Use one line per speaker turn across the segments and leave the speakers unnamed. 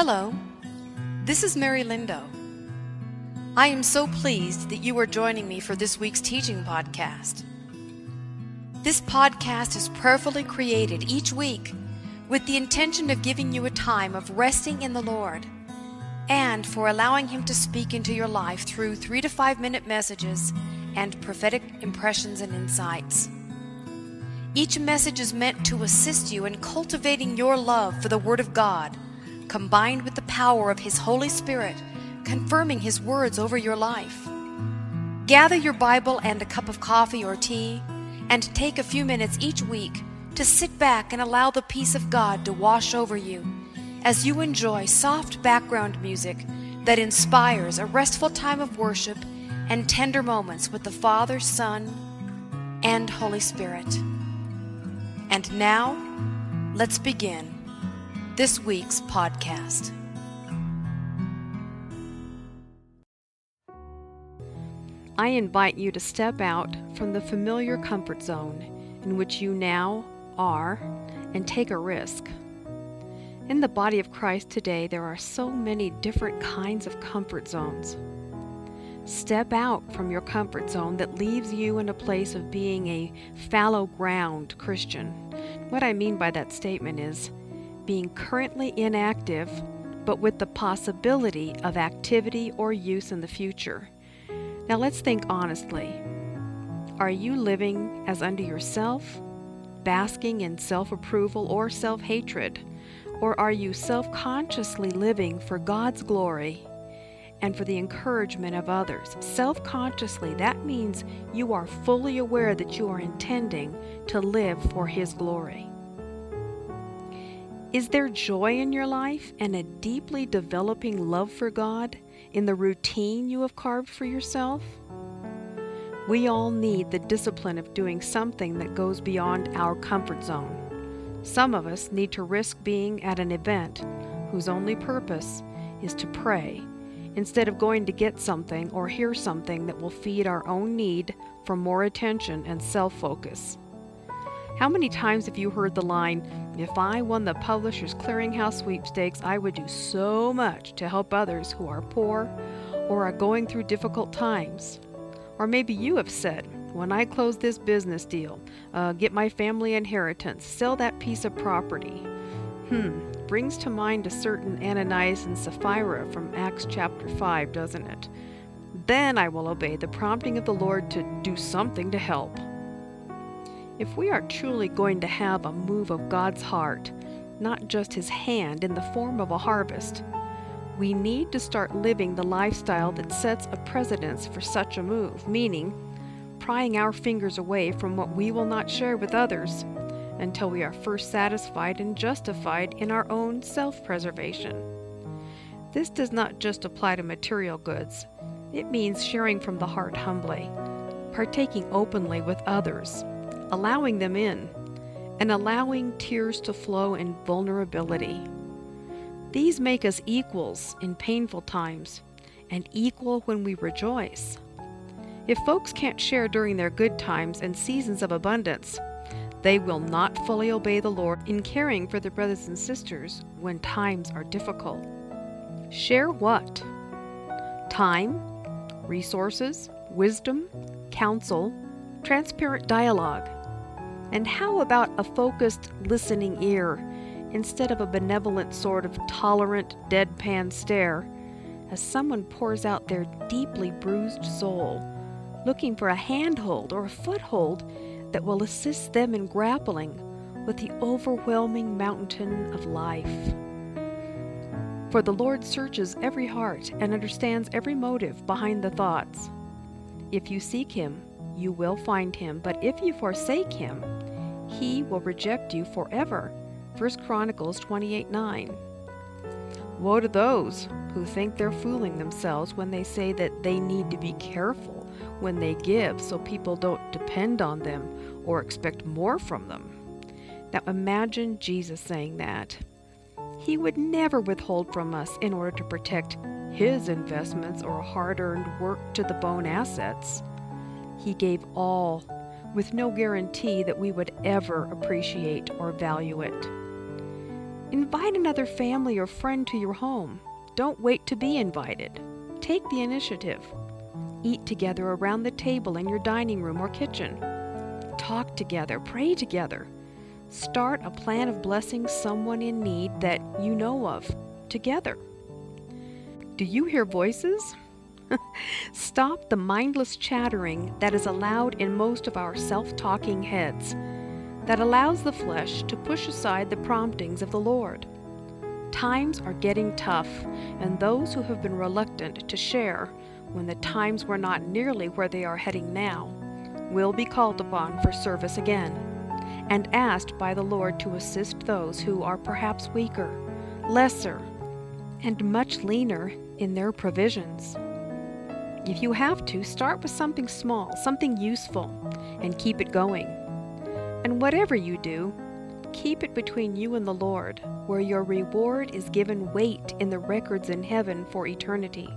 Hello, this is Mary Lindo. I am so pleased that you are joining me for this week's teaching podcast. This podcast is prayerfully created each week with the intention of giving you a time of resting in the Lord and for allowing Him to speak into your life through three to five minute messages and prophetic impressions and insights. Each message is meant to assist you in cultivating your love for the Word of God, combined with the power of His Holy Spirit, confirming His words over your life. Gather your Bible and a cup of coffee or tea, and take a few minutes each week to sit back and allow the peace of God to wash over you as you enjoy soft background music that inspires a restful time of worship and tender moments with the Father, Son, and Holy Spirit. And now, let's begin this week's podcast. I invite you to step out from the familiar comfort zone in which you now are and take a risk. In the body of Christ today, there are so many different kinds of comfort zones. Step out from your comfort zone that leaves you in a place of being a fallow ground Christian. What I mean by that statement is being currently inactive, but with the possibility of activity or use in the future. Now let's think honestly. Are you living as unto yourself, basking in self approval or self hatred? Or are you self consciously living for God's glory and for the encouragement of others? Self consciously, that means you are fully aware that you are intending to live for His glory. Is there joy in your life and a deeply developing love for God in the routine you have carved for yourself? We all need the discipline of doing something that goes beyond our comfort zone. Some of us need to risk being at an event whose only purpose is to pray instead of going to get something or hear something that will feed our own need for more attention and self focus. How many times have you heard the line, If I won the Publishers Clearinghouse sweepstakes, I would do so much to help others who are poor or are going through difficult times? Or maybe you have said, when I close this business deal, uh, get my family inheritance, sell that piece of property. Hmm, brings to mind a certain Ananias and Sapphira from Acts chapter 5, doesn't it? Then I will obey the prompting of the Lord to do something to help. If we are truly going to have a move of God's heart, not just His hand in the form of a harvest, we need to start living the lifestyle that sets a precedence for such a move, meaning prying our fingers away from what we will not share with others until we are first satisfied and justified in our own self preservation. This does not just apply to material goods, it means sharing from the heart humbly, partaking openly with others, allowing them in, and allowing tears to flow in vulnerability. These make us equals in painful times and equal when we rejoice. If folks can't share during their good times and seasons of abundance, they will not fully obey the Lord in caring for their brothers and sisters when times are difficult. Share what? Time, resources, wisdom, counsel, transparent dialogue. And how about a focused listening ear instead of a benevolent sort of tolerant, deadpan stare as someone pours out their deeply bruised soul? looking for a handhold or a foothold that will assist them in grappling with the overwhelming mountain of life. For the Lord searches every heart and understands every motive behind the thoughts. If you seek him, you will find him, but if you forsake him, he will reject you forever. 1 Chronicles 28 9. Woe to those who think they're fooling themselves when they say that they need to be careful when they give so people don't depend on them or expect more from them. Now imagine Jesus saying that. He would never withhold from us in order to protect his investments or hard earned work to the bone assets. He gave all with no guarantee that we would ever appreciate or value it. Invite another family or friend to your home. Don't wait to be invited. Take the initiative. Eat together around the table in your dining room or kitchen. Talk together, pray together. Start a plan of blessing someone in need that you know of together. Do you hear voices? Stop the mindless chattering that is allowed in most of our self talking heads, that allows the flesh to push aside the promptings of the Lord. Times are getting tough, and those who have been reluctant to share when the times were not nearly where they are heading now will be called upon for service again and asked by the Lord to assist those who are perhaps weaker, lesser, and much leaner in their provisions. If you have to, start with something small, something useful, and keep it going. And whatever you do, keep it between you and the Lord, where your reward is given weight in the records in heaven for eternity,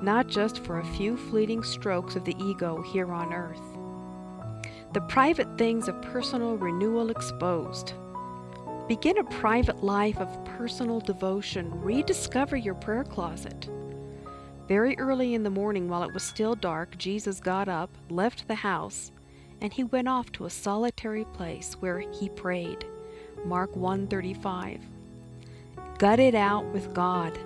not just for a few fleeting strokes of the ego here on earth. The private things of personal renewal exposed. Begin a private life of personal devotion. Rediscover your prayer closet. Very early in the morning, while it was still dark, Jesus got up, left the house, and he went off to a solitary place where he prayed. Mark 1:35. Gut it out with God.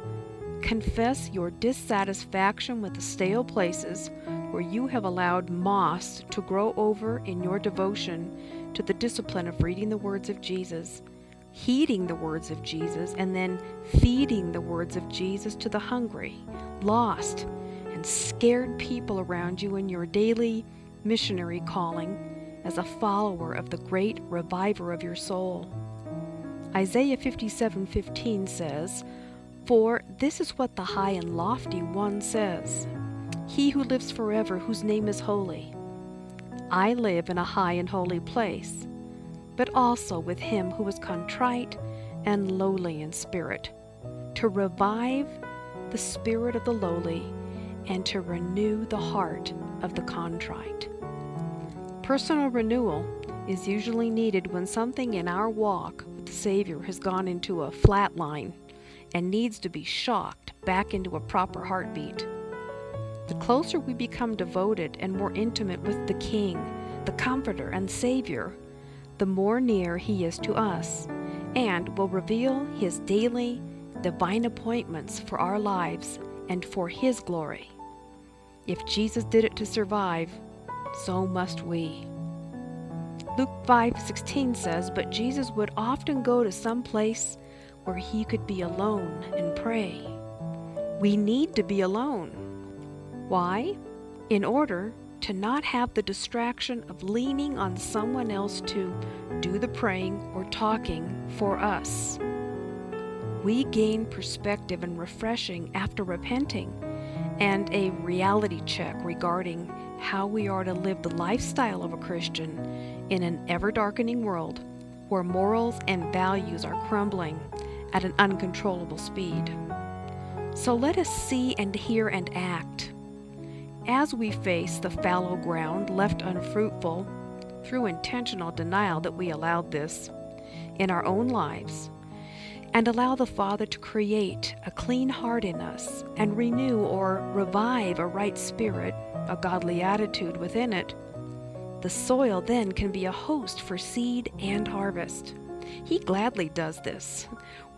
Confess your dissatisfaction with the stale places where you have allowed moss to grow over in your devotion to the discipline of reading the words of Jesus, heeding the words of Jesus, and then feeding the words of Jesus to the hungry, lost, and scared people around you in your daily missionary calling as a follower of the great reviver of your soul. Isaiah 57:15 says, "For this is what the high and lofty one says, he who lives forever, whose name is holy. I live in a high and holy place, but also with him who is contrite and lowly in spirit, to revive the spirit of the lowly and to renew the heart of the contrite. Personal renewal is usually needed when something in our walk with the Savior has gone into a flat line and needs to be shocked back into a proper heartbeat. The closer we become devoted and more intimate with the King, the Comforter and Savior, the more near He is to us, and will reveal His daily, divine appointments for our lives and for His glory. If Jesus did it to survive, so must we. Luke 5:16 says, "But Jesus would often go to some place where he could be alone and pray." We need to be alone why? In order to not have the distraction of leaning on someone else to do the praying or talking for us. We gain perspective and refreshing after repenting and a reality check regarding how we are to live the lifestyle of a Christian in an ever darkening world where morals and values are crumbling at an uncontrollable speed. So let us see and hear and act as we face the fallow ground left unfruitful through intentional denial that we allowed this in our own lives, and allow the Father to create a clean heart in us and renew or revive a right spirit, a godly attitude within it, the soil then can be a host for seed and harvest. He gladly does this.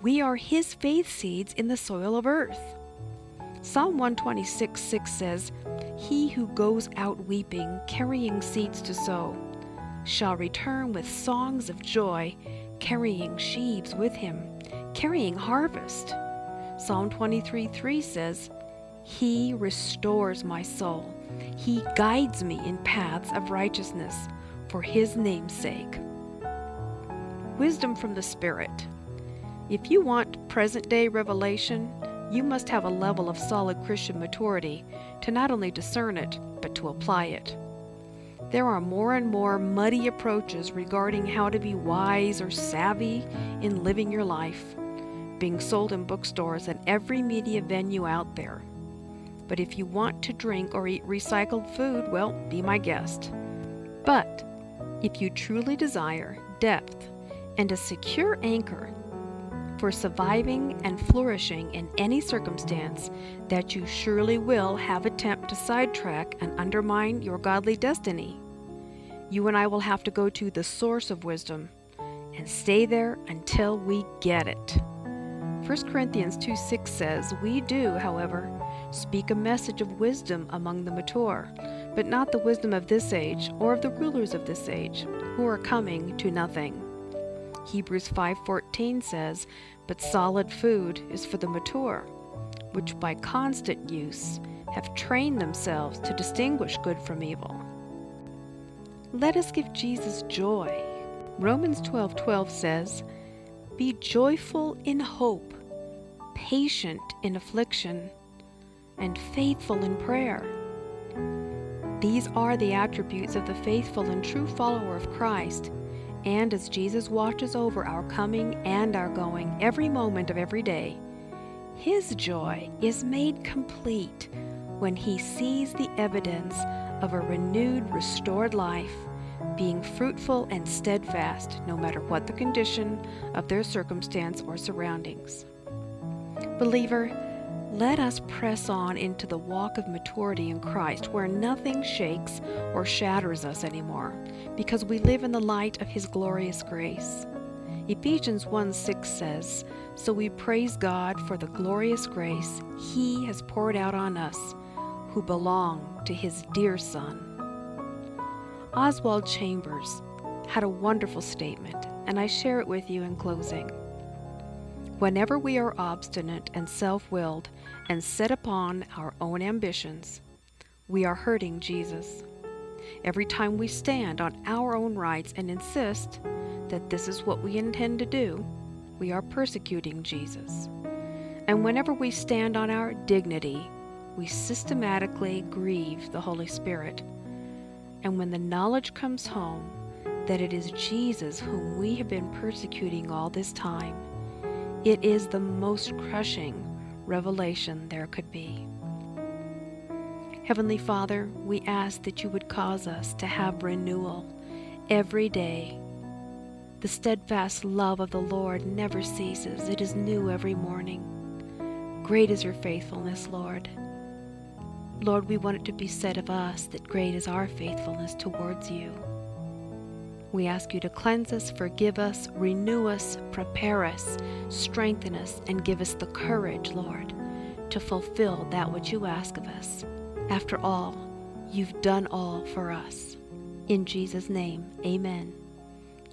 We are His faith seeds in the soil of earth. Psalm 126 6 says, He who goes out weeping, carrying seeds to sow, shall return with songs of joy, carrying sheaves with him, carrying harvest. Psalm 23 3 says, He restores my soul. He guides me in paths of righteousness for His name's sake. Wisdom from the Spirit. If you want present day revelation, you must have a level of solid Christian maturity to not only discern it, but to apply it. There are more and more muddy approaches regarding how to be wise or savvy in living your life, being sold in bookstores and every media venue out there. But if you want to drink or eat recycled food, well, be my guest. But if you truly desire depth and a secure anchor for surviving and flourishing in any circumstance that you surely will have attempt to sidetrack and undermine your godly destiny. You and I will have to go to the source of wisdom and stay there until we get it. 1 Corinthians 2 6 says, We do, however, speak a message of wisdom among the mature, but not the wisdom of this age or of the rulers of this age, who are coming to nothing. Hebrews 5:14 says, "But solid food is for the mature, which by constant use have trained themselves to distinguish good from evil." Let us give Jesus joy. Romans 12:12 says, "Be joyful in hope, patient in affliction, and faithful in prayer." These are the attributes of the faithful and true follower of Christ and as Jesus watches over our coming and our going every moment of every day, his joy is made complete when he sees the evidence of a renewed, restored life being fruitful and steadfast no matter what the condition of their circumstance or surroundings. Believer, let us press on into the walk of maturity in Christ where nothing shakes or shatters us anymore because we live in the light of His glorious grace. Ephesians 1 6 says, So we praise God for the glorious grace He has poured out on us who belong to His dear Son. Oswald Chambers had a wonderful statement, and I share it with you in closing. Whenever we are obstinate and self willed and set upon our own ambitions, we are hurting Jesus. Every time we stand on our own rights and insist that this is what we intend to do, we are persecuting Jesus. And whenever we stand on our dignity, we systematically grieve the Holy Spirit. And when the knowledge comes home that it is Jesus whom we have been persecuting all this time, it is the most crushing revelation there could be. Heavenly Father, we ask that you would cause us to have renewal every day. The steadfast love of the Lord never ceases, it is new every morning. Great is your faithfulness, Lord. Lord, we want it to be said of us that great is our faithfulness towards you. We ask you to cleanse us, forgive us, renew us, prepare us, strengthen us, and give us the courage, Lord, to fulfill that which you ask of us. After all, you've done all for us. In Jesus' name, amen.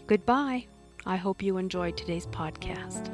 Goodbye. I hope you enjoyed today's podcast.